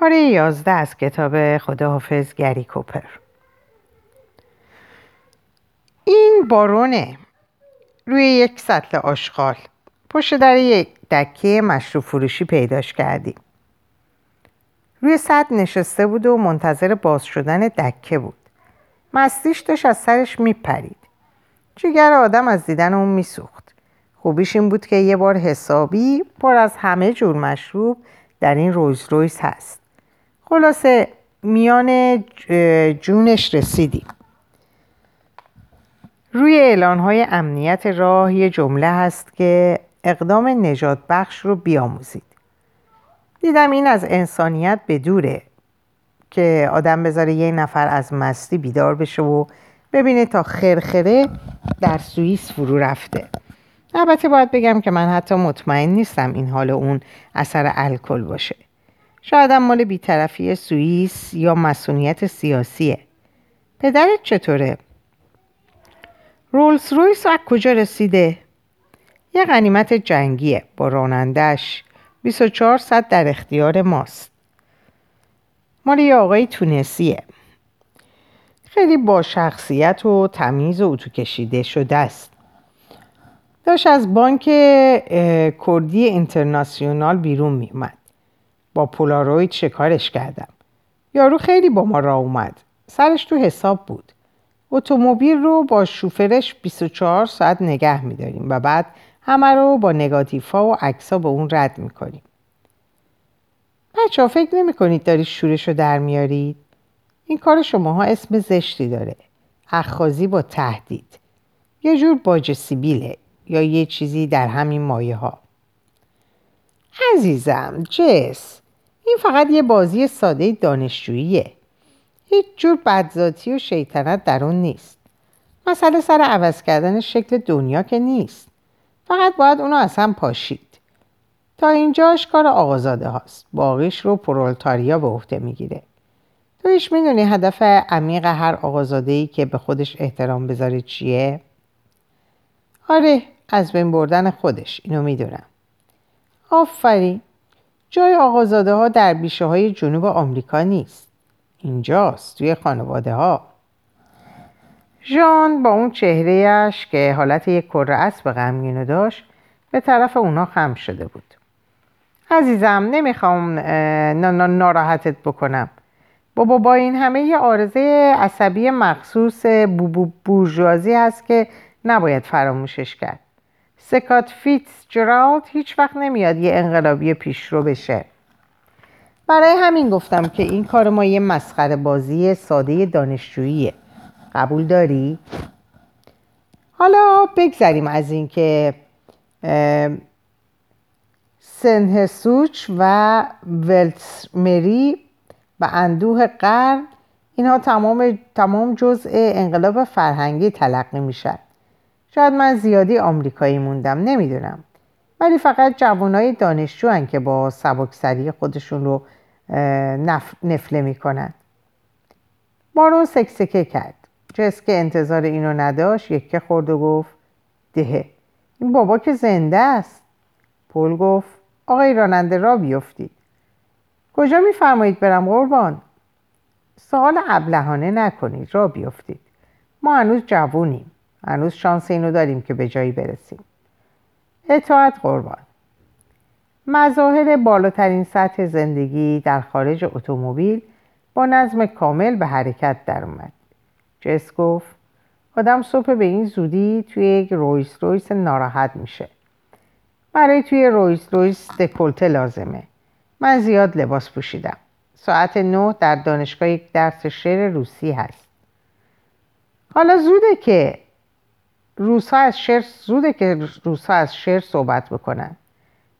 پاره یازده از کتاب خداحافظ گری کوپر. این بارونه. روی یک سطل آشغال. پشت در یک دکه مشروب فروشی پیداش کردیم. روی سطل نشسته بود و منتظر باز شدن دکه بود. مستیش داشت از سرش میپرید. جگر آدم از دیدن اون میسوخت. خوبیش این بود که یه بار حسابی پر از همه جور مشروب در این رویز رویز هست. خلاصه میان جونش رسیدیم. روی اعلانهای امنیت راه یه جمله هست که اقدام نجات بخش رو بیاموزید. دیدم این از انسانیت به دوره که آدم بذاره یه نفر از مستی بیدار بشه و ببینه تا خرخره در سوئیس فرو رفته. البته باید بگم که من حتی مطمئن نیستم این حال اون اثر الکل باشه. شاید مال بیطرفی سوئیس یا مسئولیت سیاسیه. پدرت چطوره؟ رولز رویس از کجا رسیده؟ یه غنیمت جنگیه با رانندش 24 صد در اختیار ماست. مال یه آقای تونسیه. خیلی با شخصیت و تمیز و اتو کشیده شده است. داشت از بانک کردی اینترناسیونال بیرون میومد با پولاروید شکارش کردم. یارو خیلی با ما را اومد. سرش تو حساب بود. اتومبیل رو با شوفرش 24 ساعت نگه میداریم و بعد همه رو با نگاتیفا و عکسا به اون رد می‌کنیم. بچه فکر نمی کنید دارید شورش رو در میارید؟ این کار شماها اسم زشتی داره. اخخازی با تهدید. یه جور باج سیبیله یا یه چیزی در همین مایه ها عزیزم جس. این فقط یه بازی ساده دانشجوییه. هیچ جور بدذاتی و شیطنت در اون نیست. مسئله سر عوض کردن شکل دنیا که نیست. فقط باید اونو از پاشید. تا اینجاش کار آقازاده هاست. باقیش رو پرولتاریا به عهده می‌گیره. تو ایش می‌دونی هدف عمیق هر آقازاده ای که به خودش احترام بذاره چیه؟ آره از بین بردن خودش. اینو می‌دونم. آفرین. جای آقازاده ها در بیشه های جنوب آمریکا نیست. اینجاست توی خانواده ها ژان با اون چهرهش که حالت یک کره اسب غمگینو داشت به طرف اونا خم شده بود. عزیزم نمی‌خوام ناراحتت بکنم. بابا با این همه یه آرزه عصبی مخصوص بو بورژوازی هست که نباید فراموشش کرد. سکات فیتس جرالد هیچ وقت نمیاد یه انقلابی پیشرو بشه. برای همین گفتم که این کار ما یه مسخره بازی ساده دانشجوییه. قبول داری؟ حالا بگذریم از اینکه سنهسوچ و ولتسمری و اندوه قرن اینها تمام, تمام جزء انقلاب فرهنگی تلقی میشن. شاید من زیادی آمریکایی موندم نمی‌دونم. ولی فقط جوانای دانشجو که با سبکسری خودشون رو نف... نفله می‌کنن. بارون سکسکه کرد. جس که انتظار اینو نداشت یکه خورد و گفت دهه این بابا که زنده است. پول گفت آقای راننده را بیفتید. کجا میفرمایید برم قربان؟ سوال ابلهانه نکنید را بیفتید. ما هنوز جوونیم. هنوز شانس اینو داریم که به جایی برسیم. اطاعت قربان. مظاهر بالاترین سطح زندگی در خارج اتومبیل با نظم کامل به حرکت در اومد. جس گفت آدم صبح به این زودی توی یک رویس رویس ناراحت میشه. برای توی رویس رویس دکلته لازمه. من زیاد لباس پوشیدم. ساعت نه در دانشگاه یک درس شعر روسی هست. حالا زوده که روسا از شعر زوده که روسا از شعر صحبت بکنن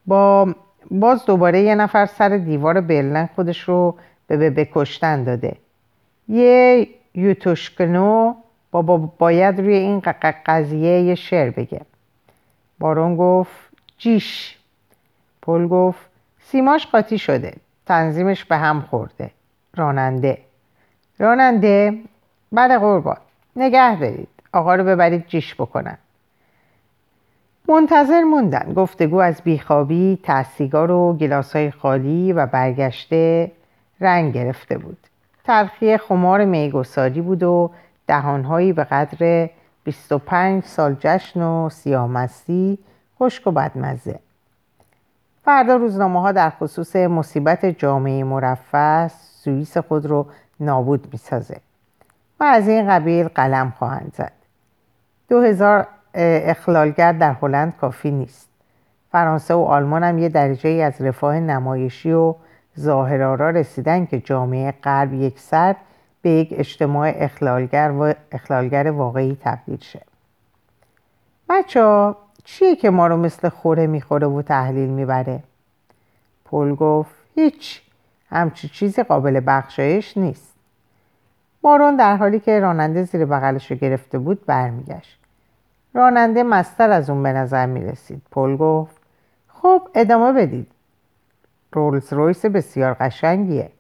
با باز دوباره یه نفر سر دیوار برلن خودش رو به بکشتن داده. یه یوتوشکنو بابا باید روی این قضیه یه شعر بگه. بارون گفت جیش. پل گفت سیماش قاطی شده. تنظیمش به هم خورده. راننده. راننده بله قربان. نگه دارید. آقا رو ببرید جیش بکنن. منتظر موندن. گفتگو از بیخوابی تسیگار و گلاس های خالی و برگشته رنگ گرفته بود. تلخی خمار میگساری بود و دهانهایی به قدر 25 سال جشن و سیامستی خشک و بدمزه. فردا روزنامه ها در خصوص مصیبت جامعه مرفع سوئیس خود رو نابود می‌سازه. و از این قبیل قلم خواهند زد. دو هزار اخلالگر در هلند کافی نیست. فرانسه و آلمان هم یه درجه از رفاه نمایشی و ظاهرارا رسیدن که جامعه غرب یک سر به یک اجتماع اخلالگر, و اخلالگر واقعی تبدیل شه. بچه چیه که ما رو مثل خوره می‌خوره و تحلیل می‌بره؟ پول گفت هیچ. همچی چیزی قابل بخشایش نیست. مارون در حالی که راننده زیر بغلش رو گرفته بود برمیگشت. راننده مستر از اون به نظر می‌رسید. پل گفت خب ادامه بدید. رولز رویس بسیار قشنگیه.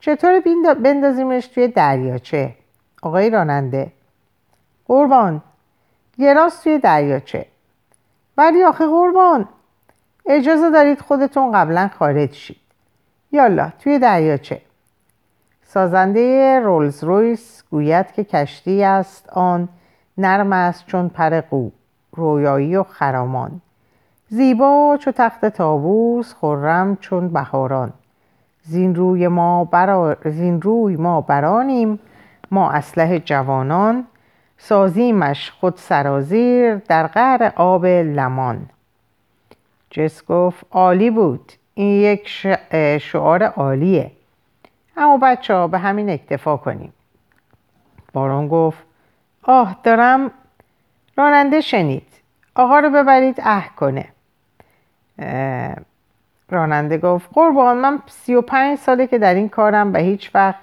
چطور بندازیمش توی دریاچه؟ آقای راننده. قربان. یه راست توی دریاچه. ولی آخه قربان. اجازه دارید خودتون قبلا خارج شید. یالا توی دریاچه. سازنده رولز رویس گوید که کشتی است آن نرم است چون پر قو رویایی و خرامان. زیبا چو تخت تابوس خرم چون بهاران. زین روی ما, برا... زین روی ما برانیم ما اسلح جوانان. سازیمش خود سرازیر در قعر آب لمان. جس گفت عالی بود این یک شعار عالیه. اما بچه ها به همین اکتفا کنیم. باران گفت آه دارم راننده شنید. آقا رو ببرید اه کنه. راننده گفت قربان من سی و پنج ساله که در این کارم به هیچ وقت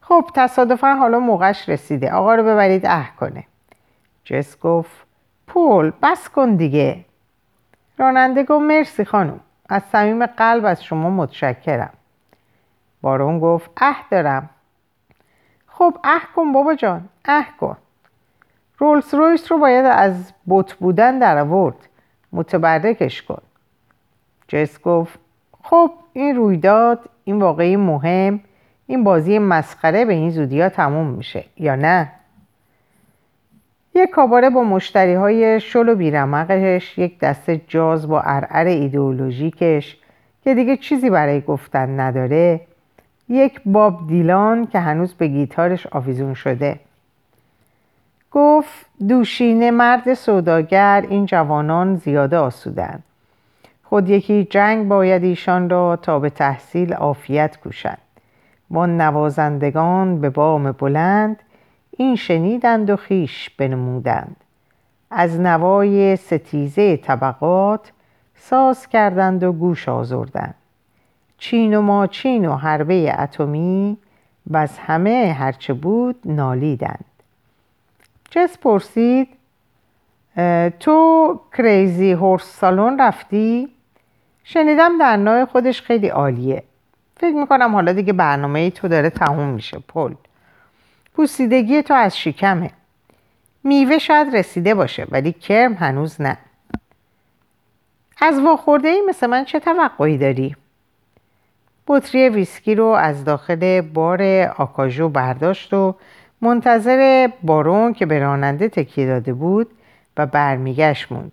خب تصادفا حالا موقعش رسیده. آقا رو ببرید اه کنه. جس گفت پول بس کن دیگه. راننده گفت مرسی خانم. از صمیم قلب از شما متشکرم. بارون گفت اه دارم. خب اه کن بابا جان اه کن. رولز رویس رو باید از بوت بودن در آورد. متبرکش کن. جس گفت خب این رویداد این واقعی مهم این بازی مسخره به این زودی ها تموم میشه یا نه؟ یک کاباره با مشتری های شل و بیرمقش یک دسته جاز با ارعر ایدئولوژیکش که دیگه چیزی برای گفتن نداره یک باب دیلان که هنوز به گیتارش آویزون شده. گفت دوشینه مرد سوداگر این جوانان زیاده آسودند خود یکی جنگ باید ایشان را تا به تحصیل عافیت کوشند. وان نوازندگان به بام بلند این شنیدند و خیش بنمودند. از نوای ستیزه طبقات ساز کردند و گوش آزردند. چین و ماچین و حربه اتمی و از همه هرچه بود نالیدند. جس پرسید تو کریزی هورس سالون رفتی؟ شنیدم در نوع خودش خیلی عالیه فکر می‌کنم حالا دیگه برنامه تو داره تموم میشه پل پوسیدگی تو از شکمه میوه شاید رسیده باشه ولی کرم هنوز نه از واخورده ای مثل من چه توقعی داری؟ بطری ویسکی رو از داخل بار آکاژو برداشت و منتظر بارون که به راننده تکیه داده بود و برمیگشت موند.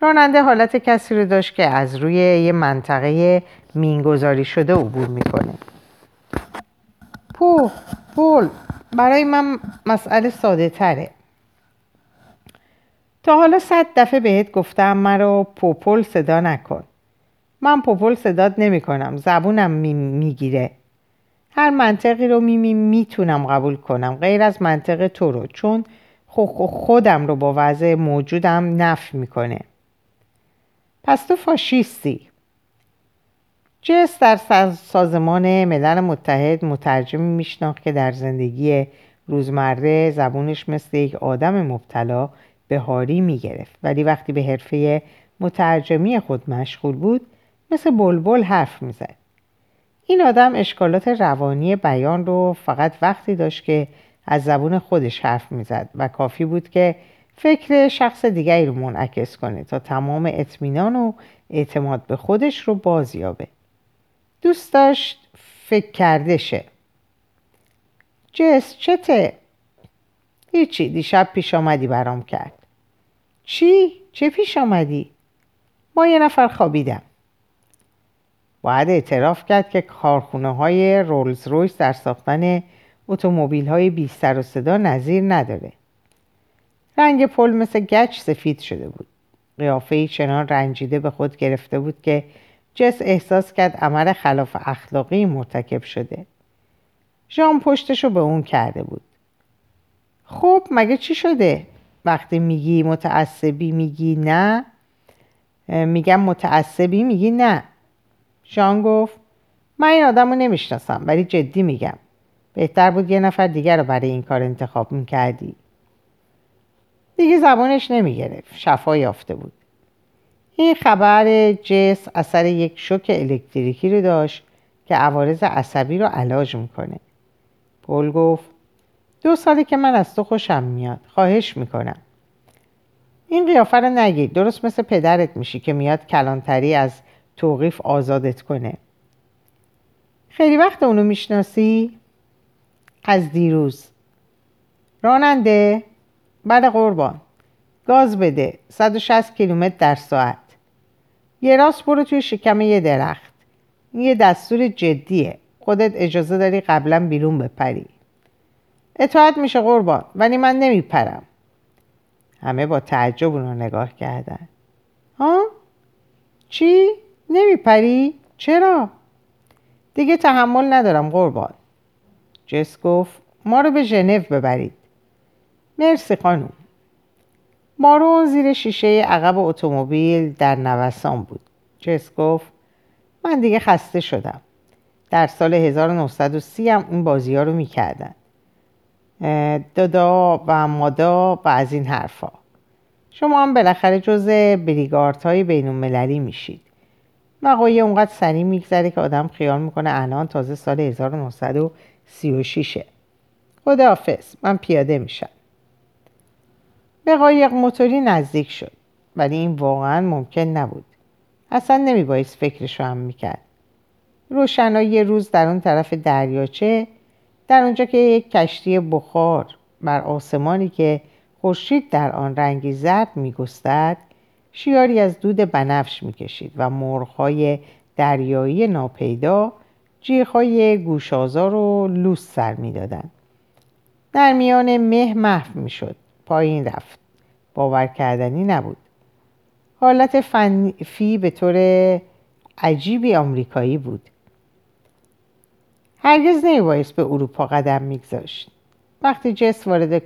راننده حالت کسی رو داشت که از روی یه منطقه مینگذاری شده عبور می‌کنه. پو پول برای من مسئله ساده تره. تا حالا صد دفعه بهت گفتم مرا پوپل صدا نکن. من پوپل صداد نمی کنم زبونم می‌گیره. هر منطقی رو می می‌تونم قبول کنم. غیر از منطق تو رو چون خودم رو با وضع موجودم نف می‌کنه. پس تو فاشیستی. جس در سازمان ملل متحد مترجمی میشناخت که در زندگی روزمره زبونش مثل یک آدم مبتلا به هاری می‌گرفت. ولی وقتی به حرفه مترجمی خود مشغول بود مثل بلبل حرف می‌زد. این آدم اشکالات روانی بیان رو فقط وقتی داشت که از زبون خودش حرف می‌زد و کافی بود که فکر شخص دیگری رو منعکس کنه تا تمام اطمینان و اعتماد به خودش رو بازیابه دوست داشت فکر کرده شه جس چته؟ هیچی دیشب پیش آمدی برام کرد چی؟ چه پیش آمدی؟ با یه نفر خوابیدم باید اعتراف کرد که کارخونه های رولز رویس در ساختن اتومبیل های بی سر و صدا نظیر نداره. رنگ پل مثل گچ سفید شده بود. قیافه چنان رنجیده به خود گرفته بود که جس احساس کرد عمل خلاف اخلاقی مرتکب شده. ژان پشتشو به اون کرده بود. خب مگه چی شده؟ وقتی میگی متعصبی میگی نه میگم متعصبی میگی نه. ژان گفت من این آدم رو نمی‌شناسم ولی جدی میگم. بهتر بود یه نفر دیگر رو برای این کار انتخاب می‌کردی. دیگه زبانش نمی‌گرفت شفا یافته بود. این خبر جس اثر یک شوک الکتریکی رو داشت که عوارض عصبی رو علاج می‌کنه. پول گفت دو ساله که من از تو خوشم میاد خواهش می‌کنم. این قیافه رو نگید درست مثل پدرت میشی که میاد کلانتری از توقیف آزادت کنه خیلی وقت اونو می‌شناسی؟ از دیروز راننده؟ بله قربان گاز بده 160 کیلومتر در ساعت یه راست برو توی شکم یه درخت این یه دستور جدیه خودت اجازه داری قبلا بیرون بپری اطاعت میشه قربان ولی من نمیپرم همه با تعجب اونو نگاه کردن ها؟ چی؟ نمیپری؟ چرا؟ دیگه تحمل ندارم قربان. جس گفت ما رو به ژنو ببرید. مرسی خانم. مارون زیر شیشه عقب اتومبیل در نوسان بود. جس گفت من دیگه خسته شدم. در سال 1930 هم این بازی ها رو می‌کردن. دادا و مادا و از این حرفا شما هم بالاخره جز بریگارت های بین المللی میشید. وقایع اونقدر سریع میگذره که آدم خیال می‌کنه الان تازه سال 1936 خداحافظ من پیاده میشم. به قایق موتوری نزدیک شد ولی این واقعا ممکن نبود. اصلا نمیبایست فکرش رو هم می‌کرد. روشنایی روز در اون طرف دریاچه در اونجا که یک کشتی بخار بر آسمانی که خورشید در آن رنگی زرد میگسترد شیاری از دود بنفش می‌کشید و مرغهای دریایی ناپیدا جیغهای گوشازار و لوس سر می‌دادند. در میان مه محو می‌شد. پایین رفت. باور کردنی نبود. حالت فی به طور عجیبی آمریکایی بود. هرگز نمیبایست به اروپا قدم میگذاشت. وقتی جس وارد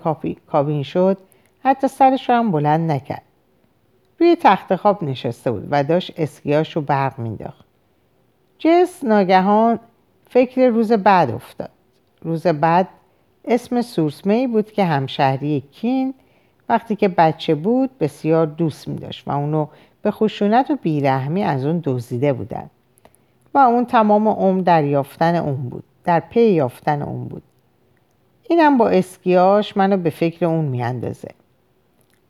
کابین شد حتی سرش رو هم بلند نکرد. روی تخت خواب نشسته بود و داشت اسکیاش رو برق مینداخت جس ناگهان فکر روز بعد افتاد. روز بعد اسم سورسمه بود که همشهری کین وقتی که بچه بود بسیار دوست می داشت و اونو به خشونت و بیرحمی از اون دزدیده بودن. و اون تمام عمر در یافتن اون بود در پی یافتن اون بود. اینم با اسکیاش منو به فکر اون میاندازه.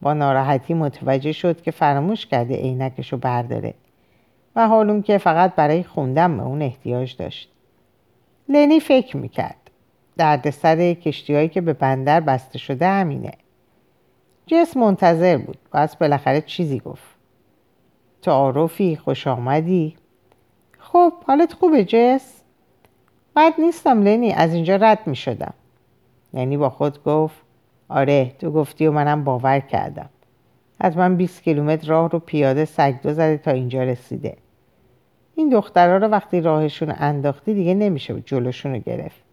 با ناراحتی متوجه شد که فراموش کرده عینکش رو برداره و حالون که فقط برای خوندن به اون احتیاج داشت. لنی فکر می‌کرد. دردسر کشتیهایی که به بندر بسته شده همینه. جس منتظر بود. و از بالاخره چیزی گفت. تعارفی خوش آمدی؟ خب حالت خوبه جس؟ بد نیستم لنی. از اینجا رد می شدم یعنی با خود گفت آره تو گفتی و منم باور کردم. از من 20 کیلومتر راه رو پیاده سگدو زده تا اینجا رسیده. این دخترها رو وقتی راهشون انداختی دیگه نمیشه جلوشون رو گرفت.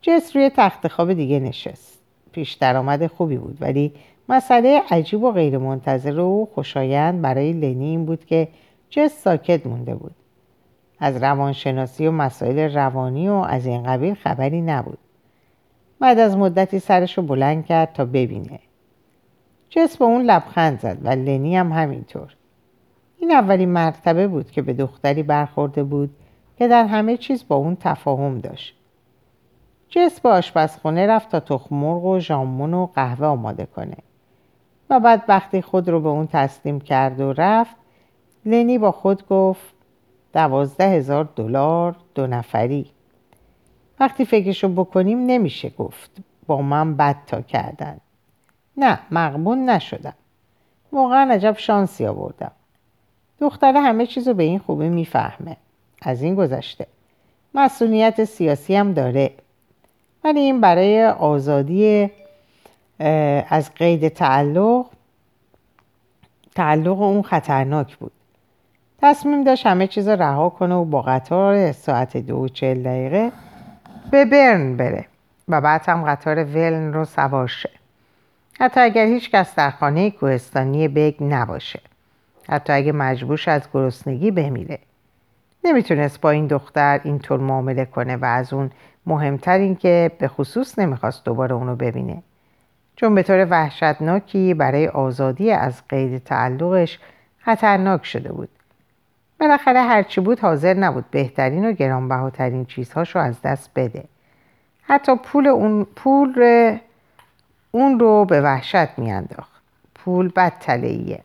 جس روی تخت خواب دیگه نشست. پیش درآمد خوبی بود ولی مسئله عجیب و غیر منتظر و خوشایند برای لنی این بود که جس ساکت مونده بود. از روانشناسی و مسائل روانی و از این قبیل خبری نبود. بعد از مدتی سرش رو بلند کرد تا ببینه. جس با اون لبخند زد و لنی هم همینطور. این اولین مرتبه بود که به دختری برخورده بود که در همه چیز با اون تفاهم داشت. جس به آشپزخونه رفت تا تخم مرغ و ژامون و قهوه آماده کنه. و بعد وقتی خود رو به اون تسلیم کرد و رفت لنی با خود گفت دوازده هزار دلار دو نفری. وقتی فکرشو بکنیم نمیشه گفت. با من بد تا کردن. نه مقبون نشدم. واقعا عجب شانسی آوردم. دختره همه چیز رو به این خوبی می‌فهمه. از این گذشته. مسئولیت سیاسی هم داره. ولی این برای آزادی از قید تعلق تعلق اون خطرناک بود. تصمیم داشت همه چیز رها کنه و با قطار ساعت دو و چل دقیقه به برن بره و بعد هم قطار ولن رو سوار شه حتی اگر هیچ کس در خانه کوهستانی بگ نباشه. حتی اگه مجبورش از گرسنگی بمیره. نمی‌تونست با این دختر اینطور معامله کنه و از اون مهمتر این که به خصوص نمی‌خواست دوباره اونو ببینه. چون به طور وحشتناکی برای آزادی از قید تعلقش خطرناک شده بود. بالاخره هرچی بود حاضر نبود. بهترین و گرانبهاترین چیزهاش رو از دست بده. حتی پول اون پول اون رو به وحشت میانداخت. پول بد تلهیه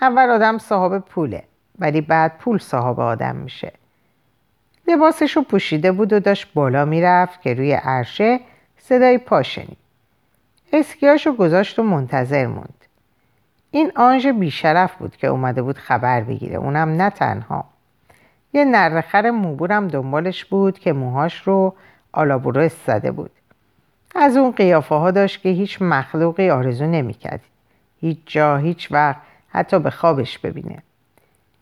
اول آدم صاحب پوله ولی بعد پول صاحب آدم میشه. لباسش رو پوشیده بود و داشت بالا می‌رفت که روی عرشه صدای پا شنید. اسکیاشو گذاشت و منتظر موند. این آنژ بیشرف بود که اومده بود خبر بگیره. اونم نه تنها. یه نرخر موبورم دنبالش بود که موهاش رو آلابورس زده بود. از اون قیافه ها داشت که هیچ مخلوقی آرزو نمی‌کرد. هیچ جا هیچ وقت حتی به خوابش ببینه.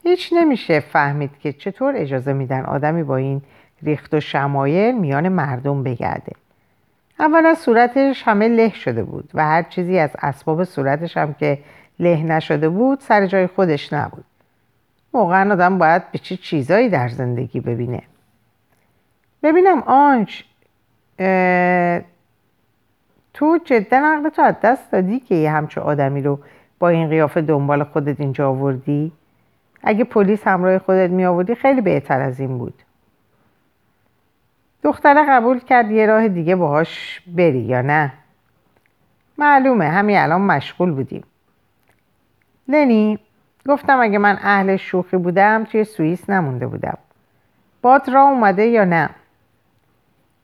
هیچ نمیشه فهمید که چطور اجازه میدن آدمی با این ریخت و شمایل میان مردم بگرده. اولا صورتش همه له شده بود و هر چیزی از اسباب صورتش هم که له نشده بود سر جای خودش نبود. واقعا آدم باید به چه چیزایی در زندگی ببینه. ببینم آنچ تو جدا عقل تو از دست دادی که یه همچه آدمی رو با این قیافه دنبال خودت اینجا آوردی؟ اگه پلیس همراه خودت می آوردی خیلی بهتر از این بود. دختره قبول کرد یه راه دیگه باهاش بری یا نه؟ معلومه همین الان مشغول بودیم. لنی گفتم اگه من اهل شوخی بودم توی سوئیس نمونده بودم. باد را اومده یا نه؟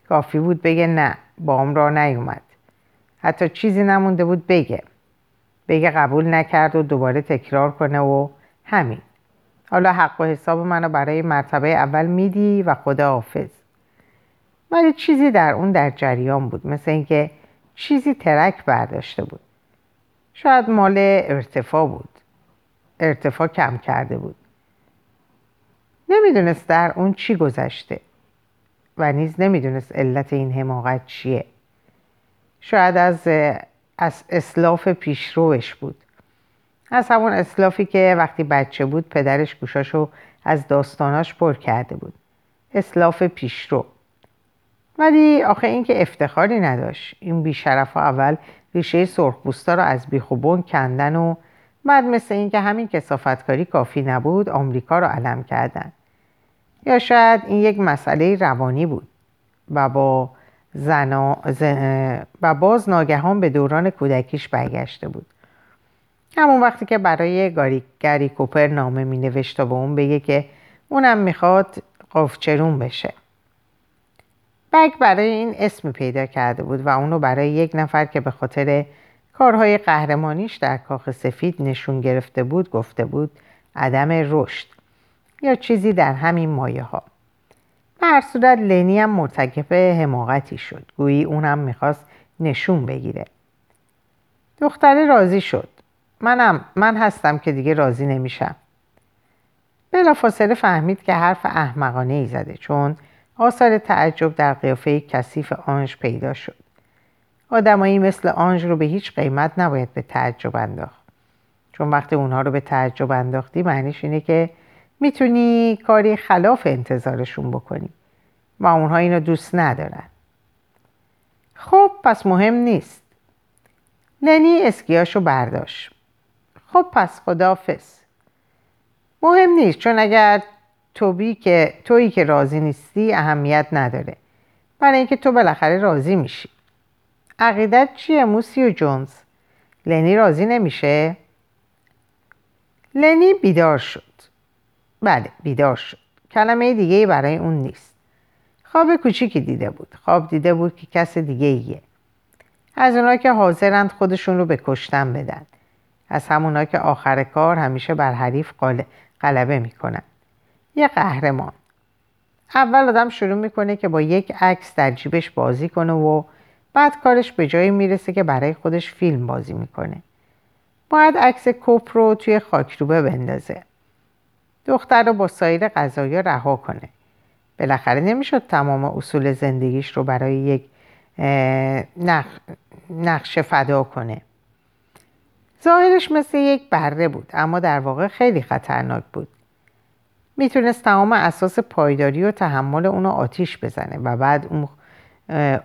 کافی بود بگه نه بام را نیومد. حتی چیزی نمونده بود بگه. بگه قبول نکرد و دوباره تکرار کنه و همین. حالا حق و حساب منو برای مرتبه اول میدی و خدا حافظ. ولی چیزی در اون در جریان بود مثل اینکه چیزی ترک برداشته بود. شاید مال ارتفاع بود. ارتفاع کم کرده بود. نمی‌دونست در اون چی گذشته و نیز نمی‌دونست علت این حماقت چیه. شاید از, از اسلاف پیشروش بود. از همون اسلافی که وقتی بچه بود پدرش گوشاشو از داستاناش پر کرده بود. اسلاف پیشرو. ولی آخه این که افتخاری نداشت. این بیشرف ها اول ریشه سرخبوستا رو از بیخوبون کندن و بعد مثل اینکه همین کسافتکاری کافی نبود آمریکا رو علم کردن. یا شاید این یک مسئله روانی بود و با زنا و باز ناگهان به دوران کودکیش برگشته بود. همون وقتی که برای گاری, گری کوپر نامه می نوشت تا به اون بگه که اونم می‌خواد قفچرون بشه. بگ برای این اسم پیدا کرده بود و اونو برای یک نفر که به خاطر کارهای قهرمانیش در کاخ سفید نشون گرفته بود گفته بود عدم رشد یا چیزی در همین مایه ها به هر صورت لنی هم مرتکب حماقتی شد. گویی اونم می‌خواست نشون بگیره. دختره راضی شد. منم من هستم که دیگه راضی نمیشم. بلافاصله فهمید که حرف احمقانه ای زده چون آثار تعجب در قیافه کثیف آنژ پیدا شد. آدمایی مثل آنژ رو به هیچ قیمت نباید به تعجب انداخت. چون وقتی اونها رو به تعجب انداختی معنیش اینه که می‌تونی کاری خلاف انتظارشون بکنی. و اونها اینو دوست ندارن. خب پس مهم نیست. لنی اسکیاشو برداشت. خب پس خدافز مهم نیست چون اگر توبی که تویی که راضی نیستی اهمیت نداره. برای اینکه تو بالاخره راضی میشی. عقیدت چیه موسی و جونز؟ لنی راضی نمیشه؟ لنی بیدار شد. بله بیدار شد. کلمه دیگه برای اون نیست. خواب کوچیکی دیده بود. خواب دیده بود که کس دیگه ایه از اونا که حاضرند خودشون رو به کشتن بدن. از همونا که آخر کار همیشه بر حریف غلبه می‌کنن. یه قهرمان. اول آدم شروع می‌کنه که با یک عکس در جیبش بازی کنه و بعد کارش به جایی می‌رسه که برای خودش فیلم بازی می‌کنه. باید عکس کپ رو توی خاکروبه بندازه. دختر رو با سایر غذایا رها کنه. بالاخره نمی‌شد تمام اصول زندگیش رو برای یک نق... نقشه فدا کنه. ظاهرش مثل یک بره بود اما در واقع خیلی خطرناک بود. می‌تونست تمام اساس پایداری و تحمل اونو آتیش بزنه و بعد اون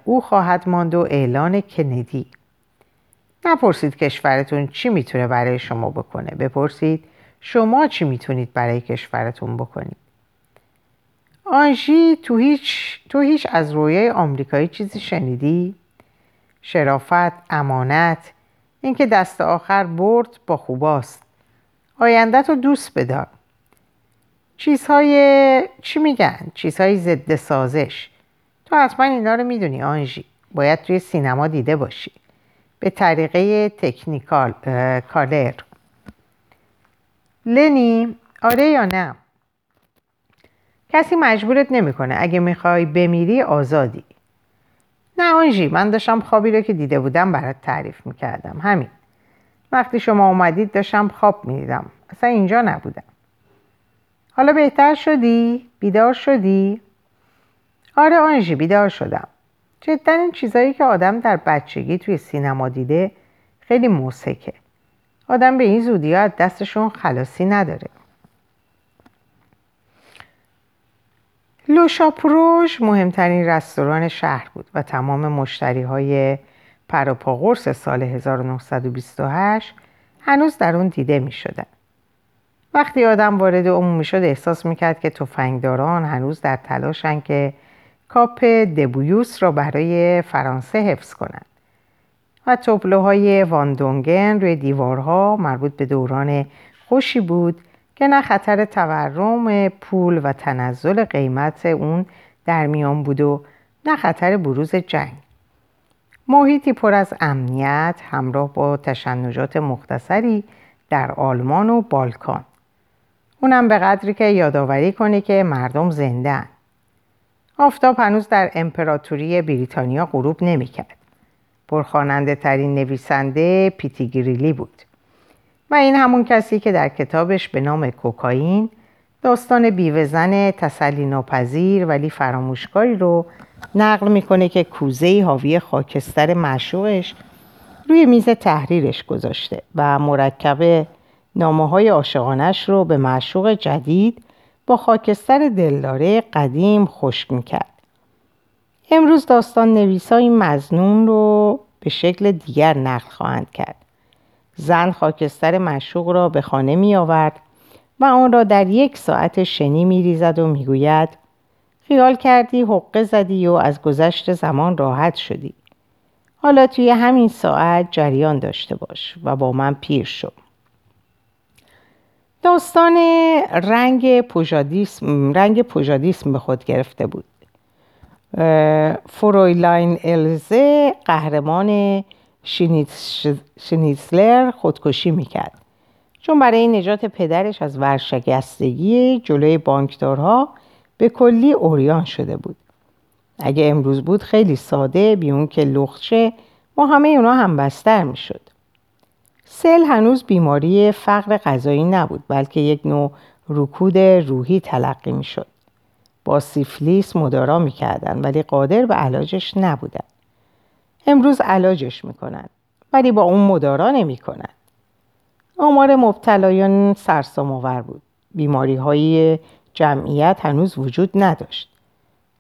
او خواهد ماند و اعلان کندی. نپرسید کشورتون چی می‌تونه برای شما بکنه. بپرسید شما چی می‌تونید برای کشورتون بکنید. آنژی تو هیچ, تو هیچ از رویای آمریکایی چیزی شنیدی؟ شرافت، امانت، اینکه دست آخر برد با خوباست. آینده تو دوست بدار. چیزهای چی میگن؟ چیزهای ضد سازش تو حتما اینا رو می‌دونی آنژی. باید توی سینما دیده باشی. به طریقه تکنیکال کالر. لنی آره یا نه؟ کسی مجبورت نمی‌کنه. اگه می‌خوای بمیری آزادی. نه آنژی من داشتم خوابی رو که دیده بودم برات تعریف می‌کردم. همین. وقتی شما اومدید داشتم خواب می‌دیدم. اصلا اینجا نبودم. حالا بهتر شدی؟ بیدار شدی؟ آره آنژی بیدار شدم. جدا این چیزایی که آدم در بچگی توی سینما دیده خیلی مضحکه. آدم به این زودی از دستشون خلاصی نداره. لوشاپوروژ مهمترین رستوران شهر بود و تمام مشتری های پروپاقرص سال 1928 هنوز در اون دیده می شدن. وقتی آدم وارد عمومی می شد احساس می کرد که تفنگداران هنوز در تلاشن که کاپ دیویس را برای فرانسه حفظ کنند. و تابلوهای واندونگن روی دیوارها مربوط به دوران خوشی بود که نه خطر تورم پول و تنزل قیمت اون در میان بود و نه خطر بروز جنگ. محیطی پر از امنیت همراه با تشنجات مختصری در آلمان و بالکان. اونم به قدری که یادآوری کنه که مردم زنده آفتاب هنوز در امپراتوری بریتانیا غروب نمی‌کرد. پرخواننده ترین نویسنده پیتیگریلی بود و این همون کسی که در کتابش به نام کوکائین داستان بیوزن تسلی ناپذیر ولی فراموشکاری رو نقل می‌کنه که کوزه حاوی خاکستر معشوقش روی میز تحریرش گذاشته و مرکب نامه های عاشقانش رو به معشوق جدید با خاکستر دلداره قدیم خشک می‌کرد. امروز داستان نویسای مزنون رو به شکل دیگر نقل خواهند کرد. زن خاکستر مشوق را به خانه می آورد و آن را در یک ساعت شنی می ریزد و می گوید خیال کردی حقه زدی و از گذشت زمان راحت شدی. حالا توی همین ساعت جریان داشته باش و با من پیر شو. داستان رنگ پوژادیسم رنگ پوژادیسم به خود گرفته بود. فرویلاین الزه قهرمان شنیزلر خودکشی می‌کرد. چون برای نجات پدرش از ورشکستگی جلوی بانکدارها به کلی اوریان شده بود. اگه امروز بود خیلی ساده بیون که لخشه ما همه اونا هم بستر می‌شد. سل هنوز بیماری فقر غذایی نبود بلکه یک نوع رکود روحی تلقی می‌شد. با سیفلیس مدارا می‌کردن ولی قادر به علاجش نبودن. امروز علاجش می‌کنن ولی با اون مدارا نمی‌کنن. آمار مبتلایان سرسام آور بود. بیماری های جمعیت هنوز وجود نداشت.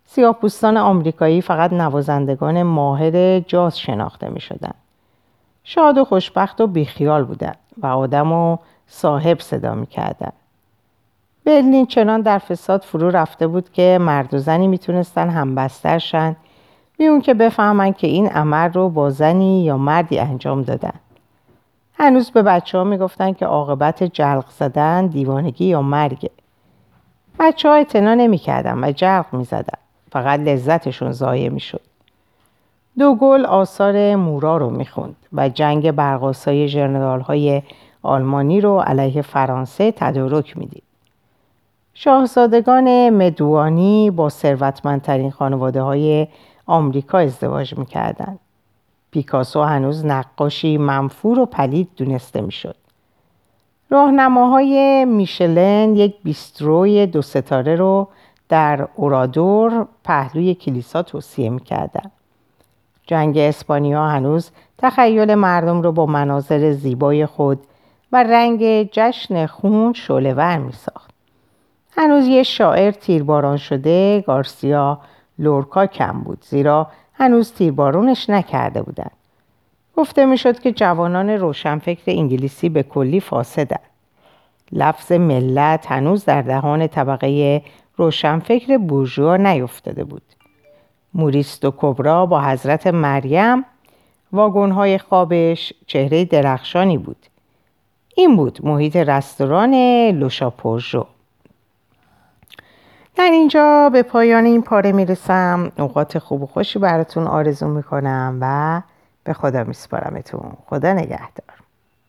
سیاهپوستان آمریکایی فقط نوازندگان ماهر جاز شناخته می شدن. شاد و خوشبخت و بیخیال بودن و آدم و صاحب صدا می کردن. برلین چنان در فساد فرو رفته بود که مرد و زنی می‌تونستن همبستر شن بی که بفهمن که این عمل رو با زنی یا مردی انجام دادن هنوز به بچه ها می‌گفتن که عاقبت جلق زدن دیوانگی یا مرگه بچه ها اعتنا نمی و جرق می زدن. فقط لذتشون ضایع می شد. دو گل آثار مورا رو می‌خوند و جنگ برقاسای جنرال های آلمانی رو علیه فرانسه تدارک می‌دید. شاهزادگان مدوانی با ثروتمندترین خانواده های آمریکا ازدواج می‌کردند. پیکاسو هنوز نقاشی منفور و پلید دونسته می‌شد. راهنماهای میشلن یک بیستروی دو ستاره رو در اورادور پهلوی کلیسا توصیه می‌کردن. جنگ اسپانیا هنوز تخیل مردم رو با مناظر زیبای خود و رنگ جشن خون شلور می ساخت. هنوز یه شاعر تیرباران شده گارسیا لورکا کم بود زیرا هنوز تیربارونش نکرده بودند. گفته می‌شد که جوانان روشنفکر انگلیسی به کلی فاسدند. لفظ ملت هنوز در دهان طبقه روشنفکر بورژوا نیفتاده بود. موریست و کبرا با حضرت مریم واگنهای خوابش چهره درخشانی بود. این بود محیط رستوران لوشاپورژو. در اینجا به پایان این پاره می‌رسم اوقات خوب و خوشی براتون آرزو می‌کنم و به خدا میسپارمتون خدا نگهدار